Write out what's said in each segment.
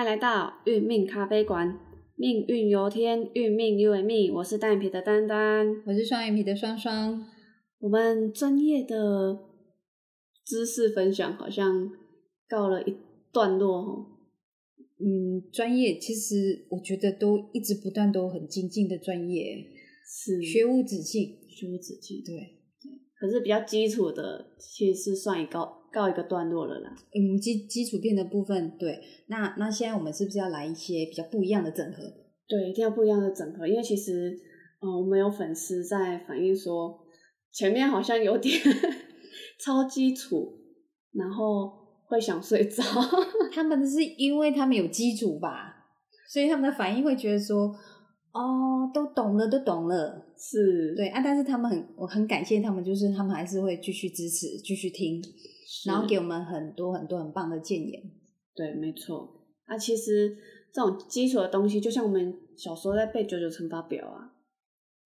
迎来到运命咖啡馆。命运由天，运命由命。我是单眼皮的丹丹，我是双眼皮的双双。我们专业的知识分享好像告了一段落哦。嗯，专业其实我觉得都一直不断都很精进的专业，是学无止境，学无止境。对，可是比较基础的，其实是算一告告一个段落了啦。嗯，基基础片的部分，对。那那现在我们是不是要来一些比较不一样的整合？对，一定要不一样的整合，因为其实，嗯、我们有粉丝在反映说，前面好像有点 超基础，然后会想睡着。他们是因为他们有基础吧，所以他们的反应会觉得说，哦，都懂了，都懂了。是，对啊，但是他们很，我很感谢他们，就是他们还是会继续支持，继续听，然后给我们很多很多很棒的建言。对，没错。啊，其实这种基础的东西，就像我们小时候在背九九乘法表啊，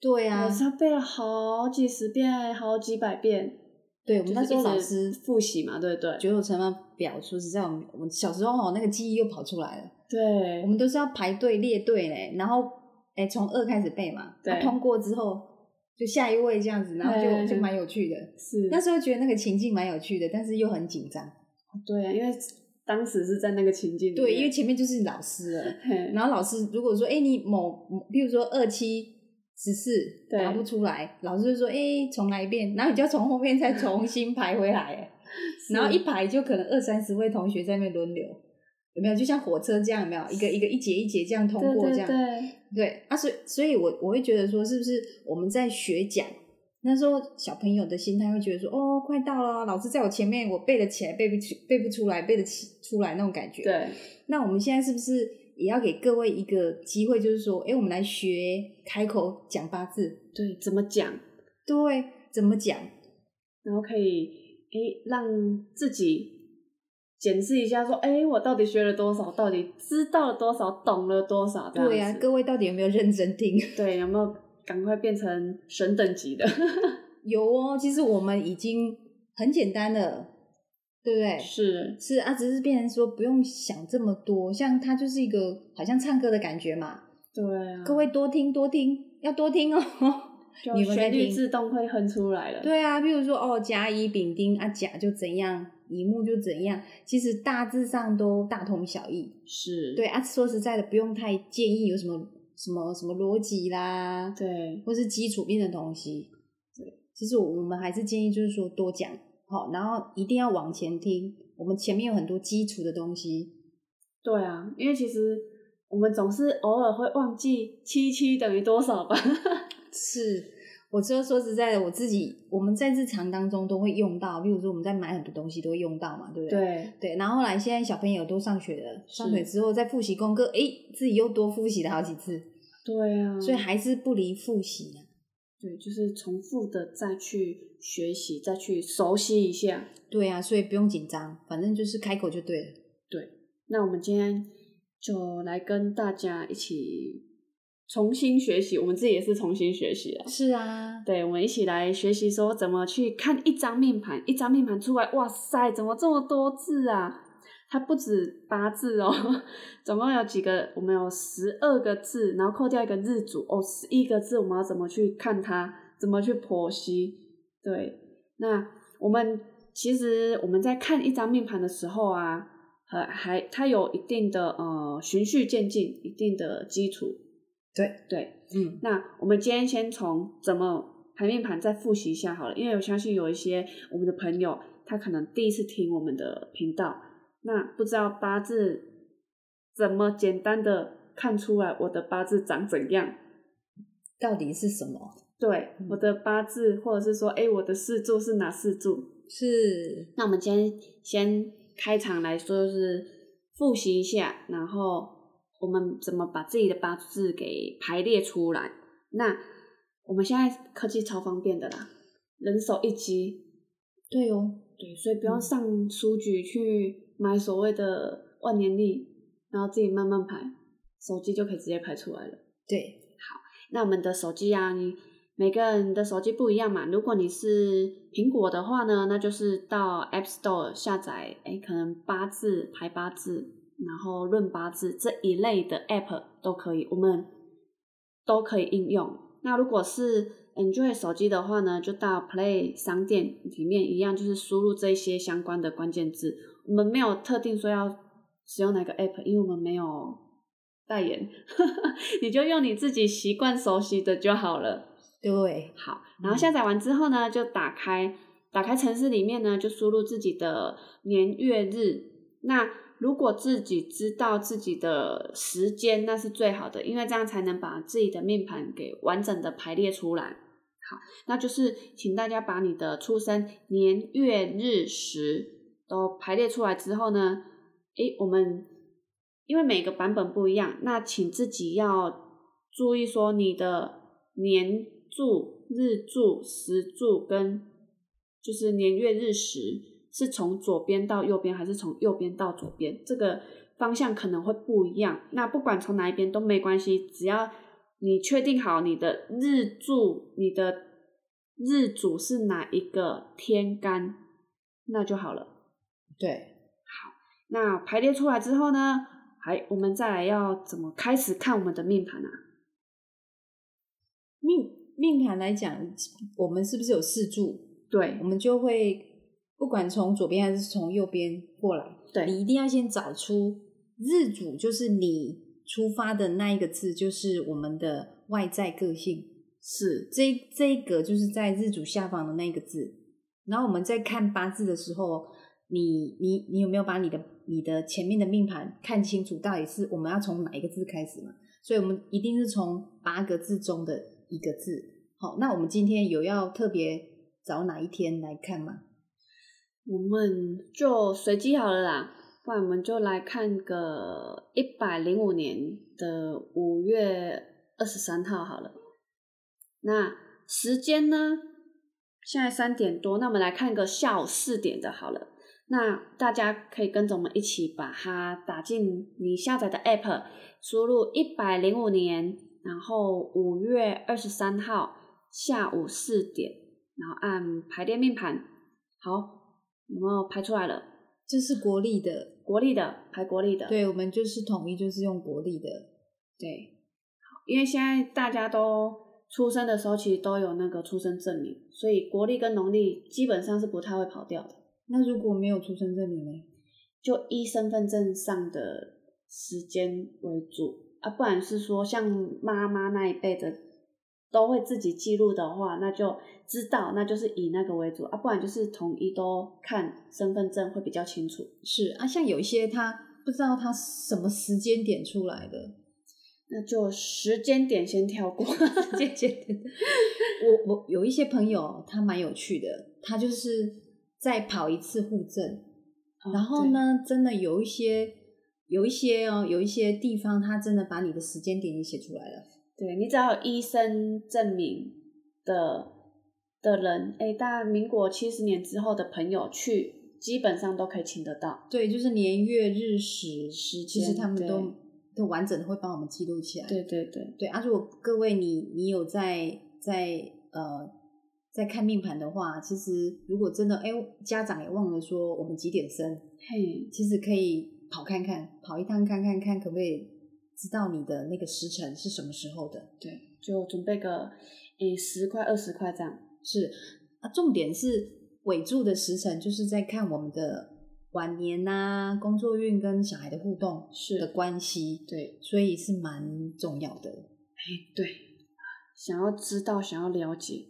对啊我，是要背了好几十遍，好几百遍。对我们那时候老师复习嘛，对不对？九九乘法表，说实在，我们我们小时候哦，那个记忆又跑出来了。对，我们都是要排队列队嘞，然后哎从二开始背嘛，对啊通过之后就下一位这样子，然后就就蛮有趣的。是那时候觉得那个情境蛮有趣的，但是又很紧张。对啊，因为当时是在那个情境里，对，因为前面就是老师了，然后老师如果说哎你某，某比如说二七十四对答不出来，老师就说哎重来一遍，然后你就要从后面再重新排回来，哎然后一排就可能二三十位同学在那边轮流。有没有就像火车这样？有没有一个一个一节一节这样通对对过这样？对，对啊，所以所以我我会觉得说，是不是我们在学讲那时候小朋友的心态会觉得说，哦，快到了，老师在我前面，我背得起来，背不起，背不出来，背得起出来那种感觉。，对，那我们现在是不是也要给各位一个机会，就是说，哎，我们来学开口讲八字，对，怎么讲，对，怎么讲？然后可以诶让自己检视一下，说，诶我到底学了多少，到底知道了多少，懂了多少，对呀、子各位到底有没有认真听？对，有没有赶快变成神等级的？有哦，其实我们已经很简单了，对不对？是，是啊，只是变成说不用想这么多，像它就是一个好像唱歌的感觉嘛。对啊，各位多听多听，要多听哦。就你们在旋律自动会哼出来了。对啊，比如说哦，甲乙丙丁啊，甲就怎样，乙木就怎样，其实大致上都大同小异。是，对啊，说实在的，不用太建议有什么什么什么逻辑啦，对或是基础面的东西。对，其实我们还是建议就是说多讲好，然后一定要往前听。我们前面有很多基础的东西，对啊，因为其实我们总是偶尔会忘记七七等于多少吧。是，我说说实在的，我自己我们在日常当中都会用到，例如说我们在买很多东西都会用到嘛，对不对？对，对，然后后来现在小朋友都上学了，上学之后再复习功课，诶，自己又多复习了好几次，对啊，所以还是不离复习啊。对，就是重复的再去学习，再去熟悉一下。对啊，所以不用紧张，反正就是开口就对了。对那我们今天就来跟大家一起重新学习，我们自己也是重新学习了。是啊，对，我们一起来学习说怎么去看一张命盘，一张命盘出来，哇塞，怎么这么多字啊？它不止八字哦，总共有几个？我们有十二个字，然后扣掉一个日主哦，十一个字，我们要怎么去看它？怎么去剖析？对，那我们其实我们在看一张命盘的时候啊，还还它有一定的呃循序渐进，一定的基础。对对，嗯，那我们今天先从怎么排面盘再复习一下好了，因为我相信有一些我们的朋友，他可能第一次听我们的频道，那不知道八字怎么简单的看出来我的八字长怎样。到底是什么？对，我的八字，或者是说，哎，我的四柱是哪四柱？是那我们今天先开场来说，就是复习一下，然后我们怎么把自己的八字给排列出来。那我们现在科技超方便的啦，人手一机，对哦，对，所以不用嗯上书局去买所谓的万年历，然后自己慢慢排，手机就可以直接排出来了。对，好那我们的手机啊，你每个人的手机不一样嘛。如果你是苹果的话呢，那就是到 App Store 下载，哎，可能八字排八字，然后论八字这一类的 App 都可以，我们都可以应用。那如果是 Android 手机的话呢，就到 Play 商店里面一样，就是输入这些相关的关键字。我们没有特定说要使用哪个 App，因为我们没有代言，你就用你自己习惯熟悉的就好了。对，好，然后下载完之后呢，就打开，打开城市里面呢，就输入自己的年月日。那如果自己知道自己的时间，那是最好的，因为这样才能把自己的命盘给完整的排列出来。好，那就是请大家把你的出生年月日时都排列出来之后呢，诶，我们因为每个版本不一样，那请自己要注意说你的年。柱、日柱、时柱跟就是年月日时是从左边到右边，还是从右边到左边？这个方向可能会不一样。那不管从哪一边都没关系，只要你确定好你的日柱、你的日主是哪一个天干，那就好了。对，好，那排列出来之后呢，还我们再来要怎么开始看我们的命盘啊？命。命盘来讲，我们是不是有四柱？对，我们就会不管从左边还是从右边过来，对你一定要先找出日主，就是你出发的那一个字，就是我们的外在个性，是这这一格就是在日主下方的那个字。然后我们在看八字的时候，你你你有没有把你的你的前面的命盘看清楚，到底是我们要从哪一个字开始嘛？所以我们一定是从八个字中的。一个字，好，那我们今天有要特别找哪一天来看吗？我们就随机好了啦，不然我们就来看个一百零五年的五月二十三号好了。那时间呢？现在三点多，那我们来看个下午四点的好了。那大家可以跟着我们一起把它打进你下载的 App，输入一百零五年。然后五月二十三号下午四点，然后按排列命盘，好，有没有排出来了？这是国历的，国历的排国历的。对，我们就是统一，就是用国历的。对，好，因为现在大家都出生的时候其实都有那个出生证明，所以国历跟农历基本上是不太会跑掉的。那如果没有出生证明呢？就依身份证上的时间为主。啊，不然是说像妈妈那一辈的都会自己记录的话，那就知道，那就是以那个为主啊。不然就是统一都看身份证会比较清楚。是啊，像有一些他不知道他什么时间点出来的，那就时间点先跳过。时间点，我我有一些朋友他蛮有趣的，他就是再跑一次户证，然后呢，真的有一些。有一些哦，有一些地方，他真的把你的时间点也写出来了。对你只要有医生证明的的人，哎，大概民国七十年之后的朋友去，基本上都可以请得到。对，就是年月日时时，其实他们都都完整的会帮我们记录起来。对对对对啊！如果各位你你有在在呃在看命盘的话，其实如果真的哎家长也忘了说我们几点生，嘿，其实可以。跑看看，跑一趟看看看，可不可以知道你的那个时辰是什么时候的？对，就准备个诶十块二十块这样。是啊，重点是尾柱的时辰，就是在看我们的晚年呐，工作运跟小孩的互动是的关系。对，所以是蛮重要的。哎，对，想要知道、想要了解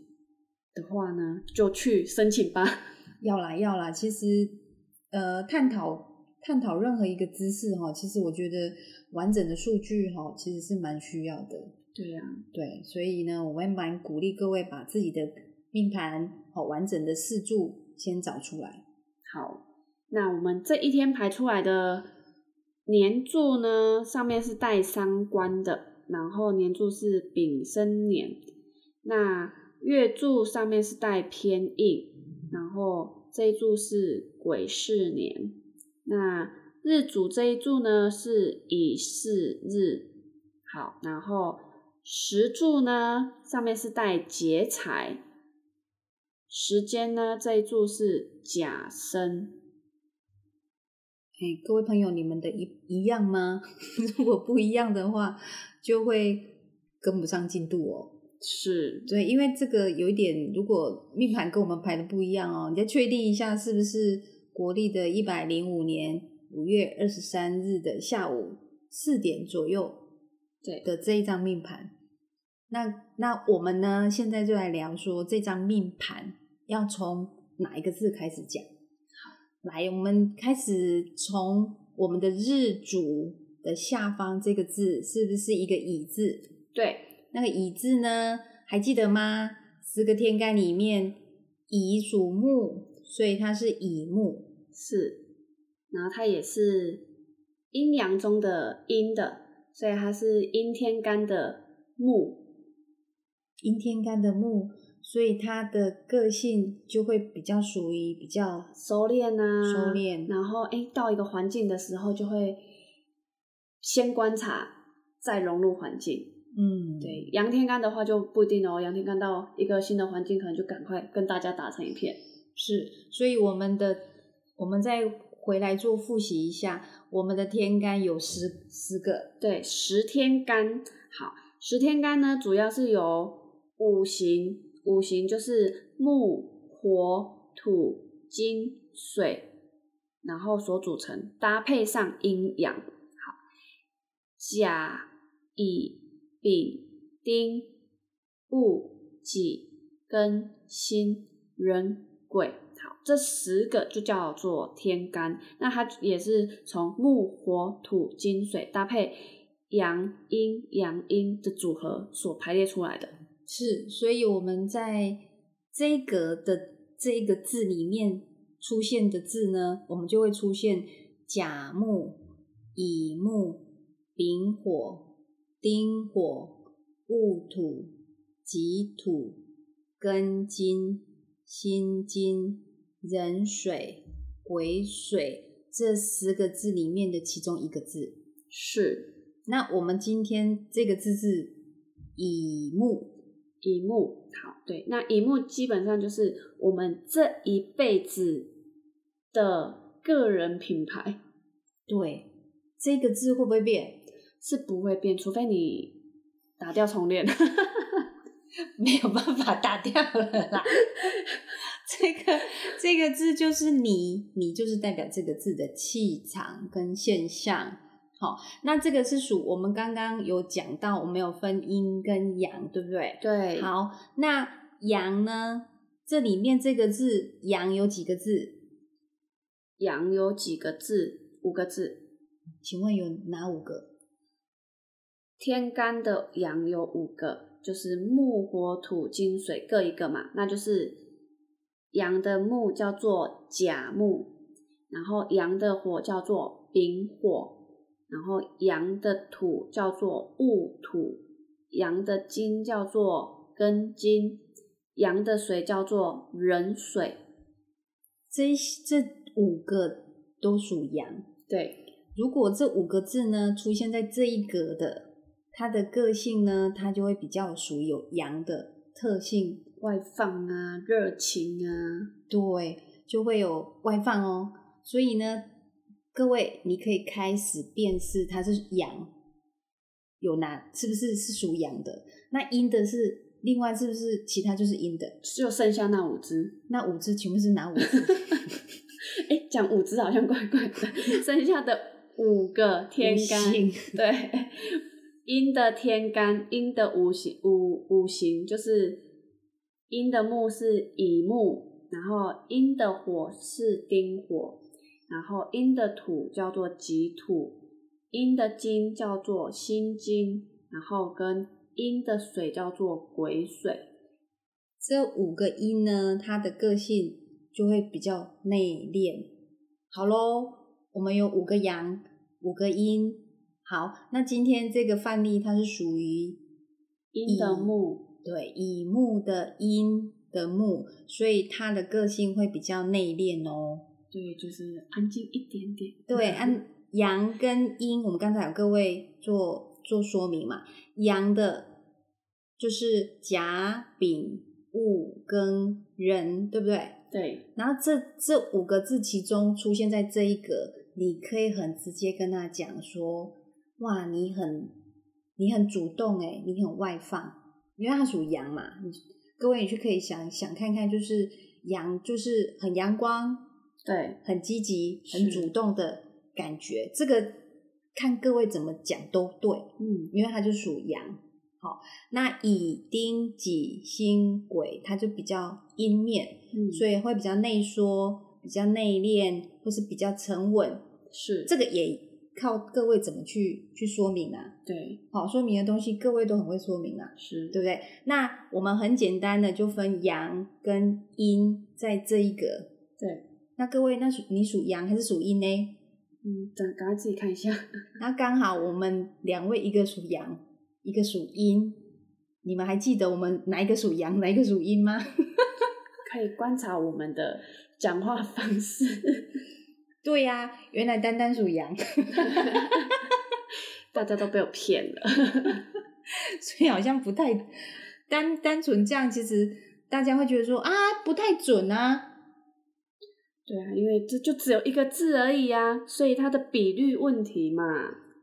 的话呢，就去申请吧。要啦，要啦。其实呃，探讨。探讨任何一个姿势哈，其实我觉得完整的数据哈，其实是蛮需要的。对呀，对，所以呢，我也蛮鼓励各位把自己的命盘好完整的四柱先找出来。好，那我们这一天排出来的年柱呢，上面是带三官的，然后年柱是丙申年，那月柱上面是带偏印，然后这一柱是癸巳年。那日主这一柱呢是乙巳日，好，然后时柱呢上面是带劫财，时间呢这一柱是甲申，哎，各位朋友，你们的一一样吗？如果不一样的话，就会跟不上进度哦。是对，因为这个有一点，如果命盘跟我们排的不一样哦，你再确定一下是不是国历的一百零五年五月二十三日的下午四点左右对的这一张命盘。那那我们呢，现在就来聊说这张命盘要从哪一个字开始讲。好，来，我们开始从我们的日主的下方这个字是不是一个乙字？对，那个乙字呢，还记得吗？十个天干里面，乙属木，所以它是乙木。是，然后它也是阴阳中的阴的，所以它是阴天干的木。阴天干的木，所以它的个性就会比较属于比较收敛啊，收敛然后哎，到一个环境的时候，就会先观察，再融入环境。嗯，对，阳天干的话就不一定哦，阳天干到一个新的环境，可能就赶快跟大家打成一片。是，所以我们的我们再回来做复习一下，我们的天干有十十个，对，十天干，好，十天干呢，主要是由五行，五行就是木、火、土、金、水，然后所组成，搭配上阴阳。好，甲、乙、丙、丁、戊、己、庚、辛、壬、癸。好，这十个就叫做天干。那它也是从木、火、土、金、水搭配阳阴、阳阴的组合所排列出来的。是，所以我们在这个的这个字里面出现的字呢，我们就会出现甲木、乙木、丙火、丁火、戊土、己土、庚金、辛金、人水、癸水这十个字里面的其中一个字。是那我们今天这个字是乙木，乙木，好，对，那乙木基本上就是我们这一辈子的个人品牌对，这个字会不会变？是不会变，除非你打掉重练。没有办法打掉了啦。这个这个字就是你，你就是代表这个字的气场跟现象。好，那这个是属我们刚刚有讲到，我们有分阴跟阳，对不对？对，好，那阳呢？这里面这个字阳有几个字？阳有几个字？五个字。请问有哪五个？天干的阳有五个，就是木、火、土、金、水各一个嘛，那就是阳的木叫做甲木，然后阳的火叫做丙火，然后阳的土叫做戊土，阳的金叫做庚金，阳的水叫做壬水。这这五个都属阳。对，如果这五个字呢出现在这一格的，它的个性呢，他就会比较属于有阳的特性，外放啊，热情啊，对，就会有外放哦。所以呢，各位你可以开始辨识它是阳，有哪是不是是属阳的？那阴的是另外是不是其他就是阴的？就剩下那五只。那五只全部是哪五只？哎，讲五只好像怪怪的，剩下的五个天干，对，阴的天干，阴的五行五五行就是阴的木是乙木，然后阴的火是丁火，然后阴的土叫做己土，阴的金叫做辛金，然后跟阴的水叫做癸水。这五个阴呢，它的个性就会比较内敛。好喽，我们有五个阳，五个阴。好，那今天这个范例它是属于阴的木，对乙木的阴的木，所以它的个性会比较内敛哦。对，就是安静一点点。对，按阳跟阴，我们刚才有各位做做说明嘛，阳的就是甲、丙、戊跟壬，对不对？对，然后这这五个字其中出现在这一个你可以很直接跟他讲说，哇，你很你很主动哎，你很外放，因为他属羊嘛。你各位，你去可以想想看看，就是阳就是很阳光，对，很积极、很主动的感觉。这个看各位怎么讲都对，嗯，因为它就属阳。好，那乙丁己辛癸，它就比较阴面，嗯，所以会比较内缩、比较内敛，或是比较沉稳。是这个也靠各位怎么去去说明啊。对，好，说明的东西各位都很会说明啊，是对不对？那我们很简单的就分阳跟阴在这一个。对，那各位，那属你属阳还是属阴呢？嗯，等赶快自己看一下。那刚好我们两位一个属阳，一个属阴。你们还记得我们哪一个属阳，哪一个属阴吗？可以观察我们的讲话方式。对呀、原来丹丹属羊，大家都被我骗了。所以好像不太单单纯这样，其实大家会觉得说啊，不太准啊。对啊，因为这就只有一个字而已啊，所以它的比率问题嘛。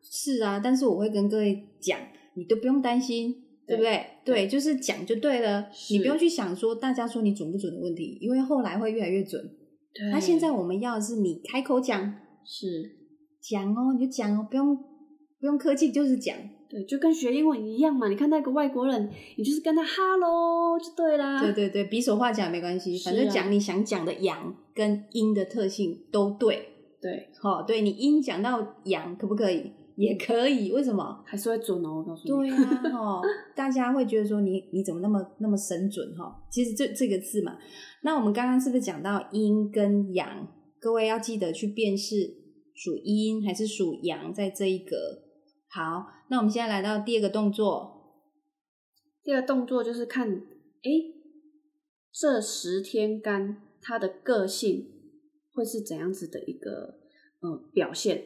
是啊，但是我会跟各位讲，你都不用担心，对不对？对，就是讲就对了，你不用去想说大家说你准不准的问题，因为后来会越来越准。对那现在我们要的是你开口讲，是讲哦，你就讲哦，不用不用客气，就是讲。对，就跟学英文一样嘛。你看那个外国人，你就是跟他 hello 就对啦。对对对，比手画脚没关系，反正讲你想讲的阳跟阴的特性都对。对，好、对你阴讲到阳可不可以？也可以，为什么？还是会准哦。我告诉你。对啊，哦，大家会觉得说你你怎么那么那么神准哈、其实这这个字嘛，那我们刚刚是不是讲到阴跟阳？各位要记得去辨识属阴还是属阳，在这一格。好，那我们现在来到第二个动作，第二个动作就是看，诶，这十天干它的个性会是怎样子的一个嗯表现？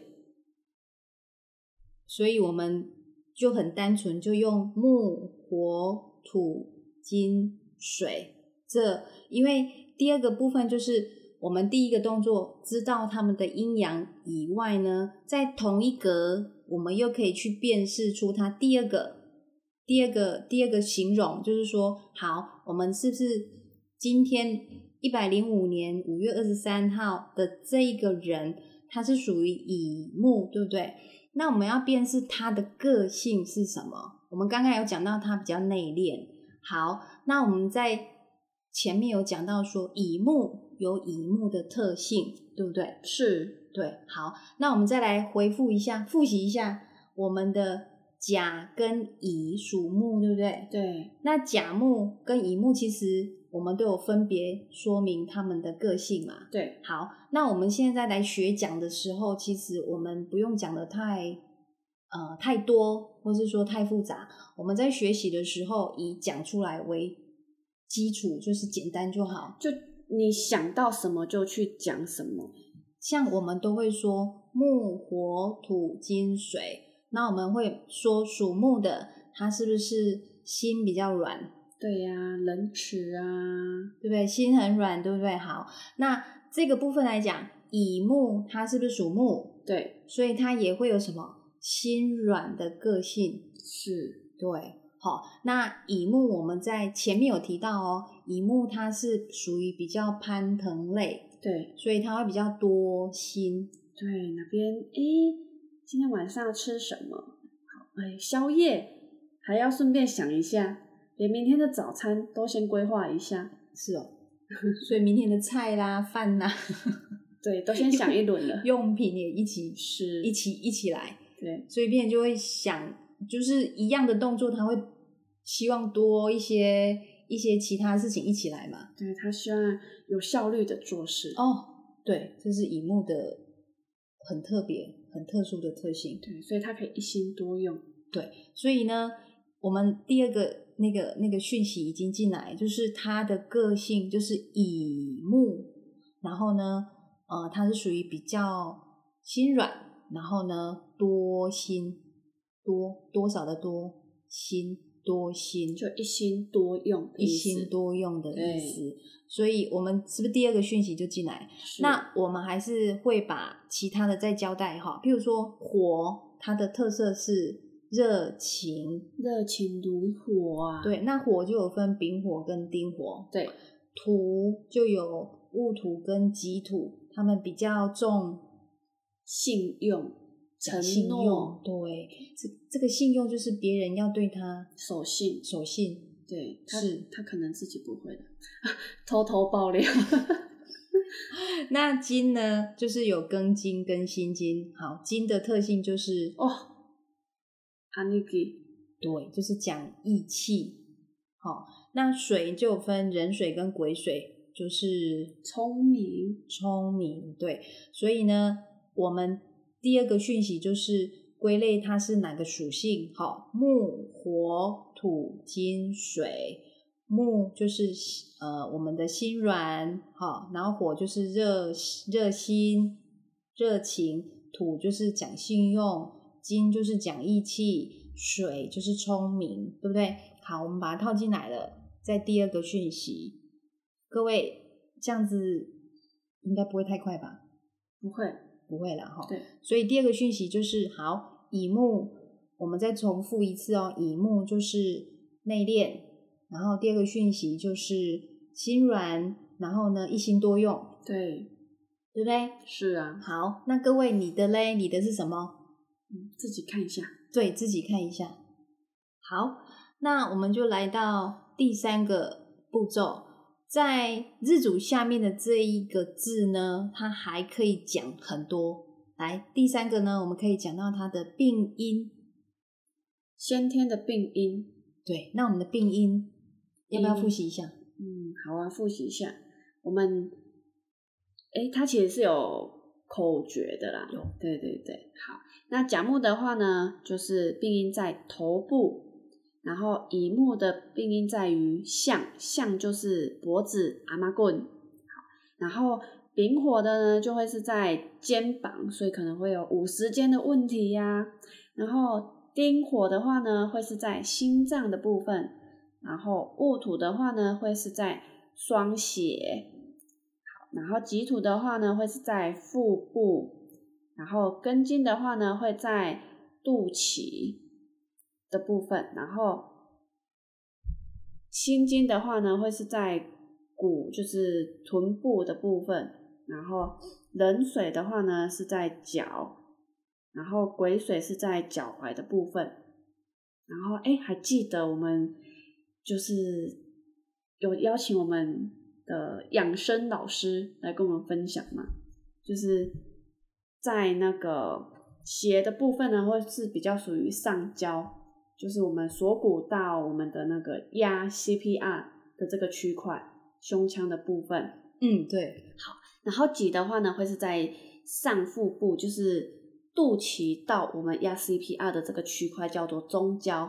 所以我们就很单纯，就用木、火、土、金、水这，因为第二个部分就是我们第一个动作知道他们的阴阳以外呢，在同一格，我们又可以去辨识出它第二个、第二个、第二个形容，就是说，好，我们是不是今天一百零五年五月二十三号的这一个人，他是属于乙木，对不对？那我们要辨识他的个性是什么？我们刚刚有讲到他比较内敛。好，那我们在前面有讲到说乙木有乙木的特性，对不对？是对，好，那我们再来回复一下，复习一下我们的甲跟乙属木，对不对？对，那甲木跟乙木其实我们都有分别说明他们的个性嘛。对，好，那我们现在来学讲的时候，其实我们不用讲的太呃太多，或是说太复杂。我们在学习的时候，以讲出来为基础，就是简单就好。就你想到什么就去讲什么。像我们都会说木、火、土、金、水，那我们会说属木的，它是不是心比较软？对呀、冷齿啊，对不对？心很软，对不对？好，那这个部分来讲，乙木它是不是属木？对，所以它也会有什么心软的个性？是，对，好，那乙木我们在前面有提到哦，乙木它是属于比较攀藤类，对，所以它会比较多心。对，哪边？诶，今天晚上要吃什么？好，哎，宵夜还要顺便想一下，连明天的早餐都先规划一下。是哦，所以明天的菜啦、饭啦、对，都先想一轮了。用品也一起是，一起一起来，对，所以别人就会想，就是一样的动作，他会希望多一些一些其他事情一起来嘛。对他希望有效率的做事。哦，对，这是乙木的很特别、很特殊的特性。对，所以他可以一心多用。对，所以呢，我们第二个那个那个讯息已经进来，就是他的个性就是乙木，然后呢，呃，他是属于比较心软，然后呢多心多多少的多心多心，就一心多用一，心多用的意思。所以，我们是不是第二个讯息就进来？那我们还是会把其他的再交代哈，譬如说火，它的特色是热情，热情如火啊，对，那火就有分丙火跟丁火，对。土就有戊土跟己土，他们比较重信用、承诺、，对，这这个信用就是别人要对他守信，守信，对，他是。他可能自己不会的，偷偷爆料，那金呢，就是有庚金跟辛金。好，金的特性就是哦，阿尼基对，就是讲义气。好，那水就分人水跟鬼水，就是聪明，聪明。对，所以呢，我们第二个讯息就是归类它是哪个属性。好，木、火、土、金、水。木就是呃我们的心软，好，然后火就是热热心、热情，土就是讲信用，金就是讲义气，水就是聪明，对不对？好，我们把它套进来了，在第二个讯息，各位这样子应该不会太快吧？不会，不会了哈。对，所以第二个讯息就是好，乙木，我们再重复一次哦，乙木就是内敛。然后第二个讯息就是心软，然后呢一心多用，对，对不对？是啊，好，那各位你的嘞，你的是什么？嗯，自己看一下，对自己看一下。好，那我们就来到第三个步骤，在日主下面的这一个字呢，它还可以讲很多。来，第三个呢，我们可以讲到它的病因。先天的病因，对，那我们的病因要不要复习一下？嗯，好啊，复习一下。我们，哎，它其实是有口诀的啦。有对对对，好。那甲木的话呢，就是病因在头部，然后乙木的病因在于项，项就是脖子、阿妈棍。好，然后丙火的呢，就会是在肩膀，所以可能会有五十肩的问题呀、然后丁火的话呢，会是在心脏的部分。然后戊土的话呢，会是在双血，好，然后己土的话呢，会是在腹部，然后根茎的话呢，会在肚脐的部分，然后心经的话呢，会是在骨，就是臀部的部分，然后冷水的话呢，是在脚，然后癸水是在脚踝的部分，然后哎，还记得我们。就是有邀请我们的养生老师来跟我们分享嘛，就是在那个斜的部分呢，会是比较属于上焦，就是我们锁骨到我们的那个压 CPR 的这个区块，胸腔的部分。嗯，对，好然后脊的话呢，会是在上腹部，就是肚脐到我们压 CPR 的这个区块，叫做中焦。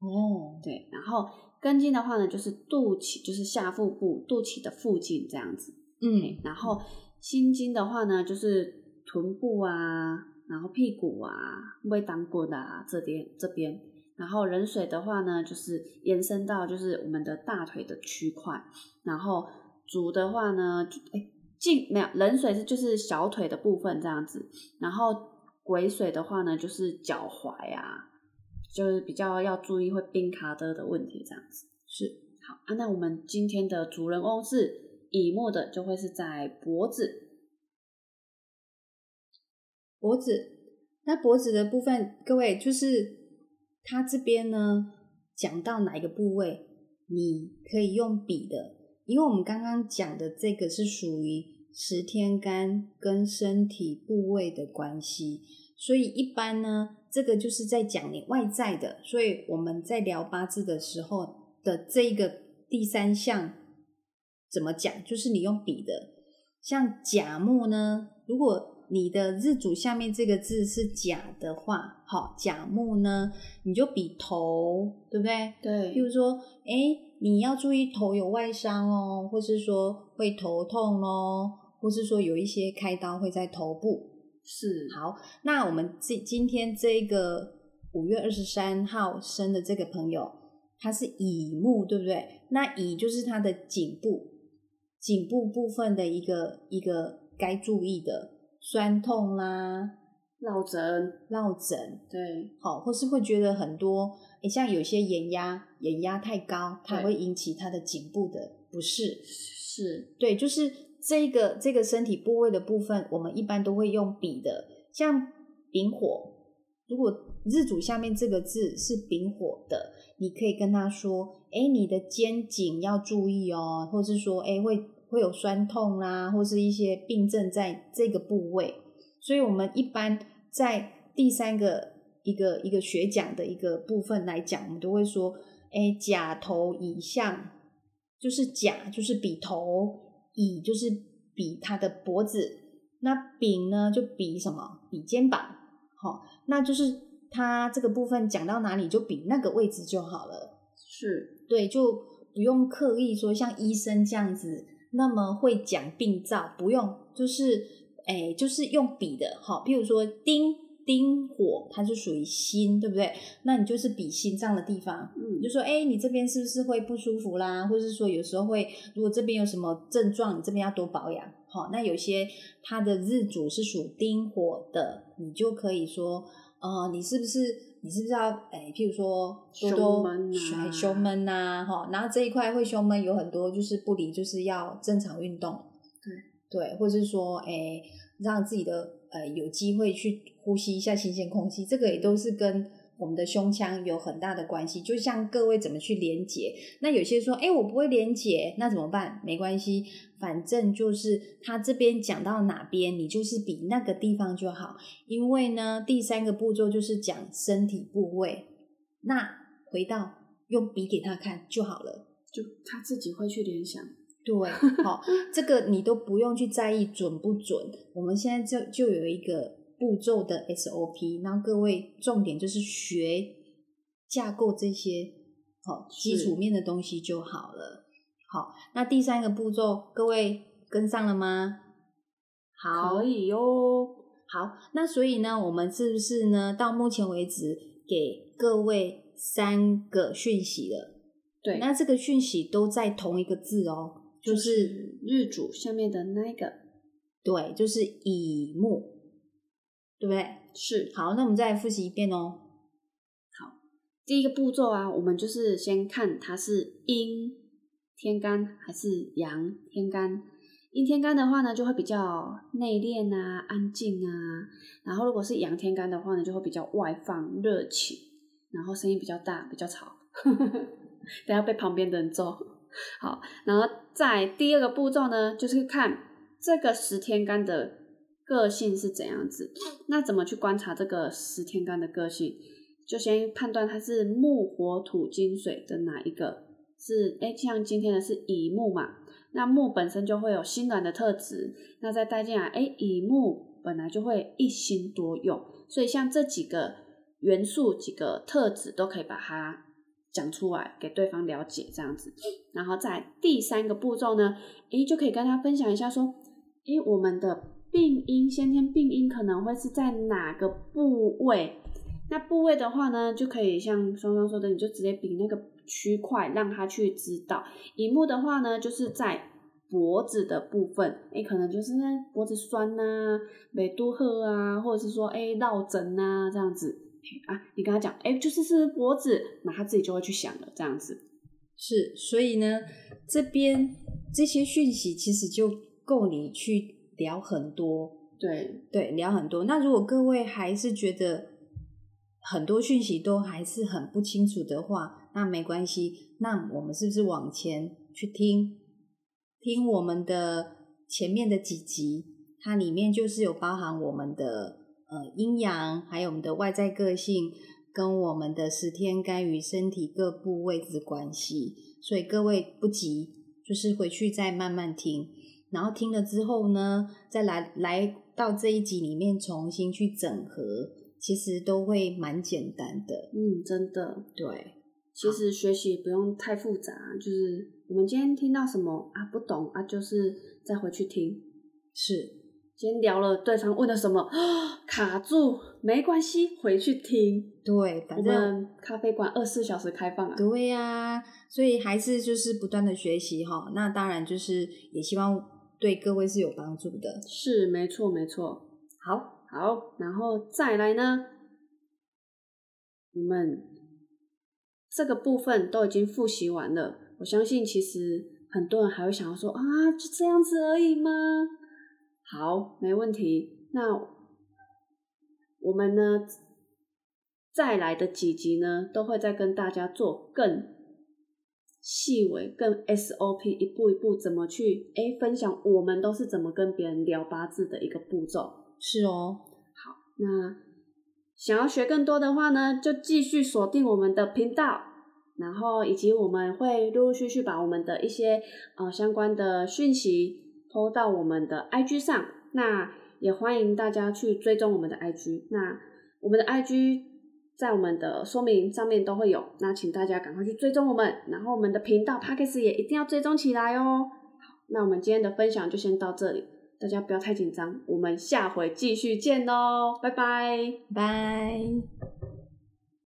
哦，对，然后根茎的话呢，就是肚脐，就是下腹部肚脐的附近这样子。嗯，然后心经的话呢，就是臀部啊，然后屁股啊、胃当骨啊这边这边。然后冷水的话呢，就是延伸到就是我们的大腿的区块。然后足的话呢，哎，进没有冷水是就是小腿的部分这样子。然后癸水的话呢，就是脚踝啊。就是比较要注意会冰卡的的问题，这样子是好啊。那我们今天的主人翁是乙木的，就会是在脖子，脖子。那脖子的部分，各位就是它这边呢，讲到哪一个部位，你可以用笔的，因为我们刚刚讲的这个是属于十天干跟身体部位的关系，所以一般呢。这个就是在讲你外在的，所以我们在聊八字的时候的这个第三项怎么讲，就是你用笔的。像甲木呢，如果你的日主下面这个字是甲的话，好，甲木呢，你就比头，对不对？对譬如说，哎，你要注意头有外伤哦，或是说会头痛哦，或是说有一些开刀会在头部。是好，那我们这今天这个五月二十三号生的这个朋友，他是乙木，对不对？那乙就是他的颈部，颈部部分的一个一个该注意的酸痛啦、落枕，落枕，对，好，或是会觉得很多，诶像有些眼压，眼压太高，它对。会引起他的颈部的不适。是，对，就是这个这个身体部位的部分，我们一般都会用笔的，像丙火，如果日主下面这个字是丙火的，你可以跟他说，哎，你的肩颈要注意哦，或是说，哎，会会有酸痛啦、或是一些病症在这个部位，所以我们一般在第三个一个一个学讲的一个部分来讲，我们都会说，哎，甲头乙向，就是甲就是比头，乙就是比他的脖子，那丙呢就比什么？比肩膀，好、那就是他这个部分讲到哪里就比那个位置就好了。是，对，就不用刻意说像医生这样子那么会讲病灶，不用，就是哎，就是用比的，好，譬如说丁丁火，它是属于心，对不对？那你就是比心脏的地方，嗯你就说，哎，你这边是不是会不舒服啦？或是说有时候会，如果这边有什么症状，你这边要多保养。好，那有些它的日主是属丁火的，你就可以说，呃，你是不是你是不是要，哎，譬如说多多胸闷呐、哈，然后这一块会胸闷有很多就是不离，就是要正常运动，对。对，或者是说，哎，让自己的呃有机会去呼吸一下新鲜空气，这个也都是跟我们的胸腔有很大的关系。就像各位怎么去连接，那有些说，哎，我不会连接，那怎么办？没关系，反正就是他这边讲到哪边，你就是比那个地方就好。因为呢，第三个步骤就是讲身体部位，那回到用笔给他看就好了。就他自己会去联想，对，好，这个你都不用去在意准不准。我们现在就就有一个步骤的 SOP，然后各位重点就是学架构这些好基是础面的东西就好了。好，那第三个步骤，各位跟上了吗？好，可以哟，好，那所以呢，我们是不是呢？到目前为止给各位三个讯息了。对，那这个讯息都在同一个字哦，就就是日主下面的那一个对，就是乙木，对不对？是好，那我们再复习一遍哦。好第一个步骤啊，我们就是先看它是阴天干还是阳天干。阴天干的话呢，就会比较内敛啊、安静啊；然后如果是阳天干的话呢，就会比较外放、热情，然后声音比较大、比较吵，等下被旁边的人揍。好，然后在第二个步骤呢，就是看这个十天干的个性是怎样子。那怎么去观察这个十天干的个性？就先判断它是木、火、土、金、水的哪一个是，哎，像今天的是乙木嘛，那木本身就会有心软的特质，那再带进来，哎，乙木本来就会一心多用，所以像这几个元素、几个特质都可以把它讲出来给对方了解，这样子。然后在第三个步骤呢，诶，就可以跟他分享一下说，诶，我们的病因先天病因可能会是在哪个部位？那部位的话呢，就可以像双双说的，你就直接比那个区块，让他去知道。乙木的话呢，就是在脖子的部分，诶，可能就是那脖子酸呐、美都赫啊，或者是说诶落枕呐这样子。啊，你跟他讲，诶，就是是脖子，那他自己就会去想了，这样子。是，所以呢，这边这些讯息其实就够你去聊很多，对，对，聊很多。那如果各位还是觉得很多讯息都还是很不清楚的话，那没关系，那我们是不是往前去听听我们的前面的几集？它里面就是有包含我们的呃阴阳，还有我们的外在个性，跟我们的十天干与身体各部位之关系。所以各位不急，就是回去再慢慢听。然后听了之后呢，再来来到这一集里面重新去整合，其实都会蛮简单的。嗯，真的，对，其实学习不用太复杂，就是我们今天听到什么啊不懂啊，就是再回去听。是，今天聊了对方问了什么，卡住没关系，回去听。对，反正咖啡馆二十四小时开放啊。对呀、所以还是就是不断的学习哈。那当然就是也希望对各位是有帮助的。是，没错，没错。好，好，然后再来呢，我们这个部分都已经复习完了。我相信其实很多人还会想要说啊，就这样子而已吗？好，没问题。那我们呢，再来的几集呢，都会再跟大家做更细微、更 SOP，一步一步怎么去诶分享我们都是怎么跟别人聊八字的一个步骤。是哦，好那想要学更多的话呢，就继续锁定我们的频道，然后以及我们会陆陆续续把我们的一些呃相关的讯息抛到我们的 IG 上。那也欢迎大家去追踪我们的 IG。那我们的 IG 在我们的说明上面都会有，那请大家赶快去追踪我们，然后我们的频道 p a c k e s 也一定要追踪起来哦。好，那我们今天的分享就先到这里。大家不要太紧张，我们下回继续见喽，拜拜。拜。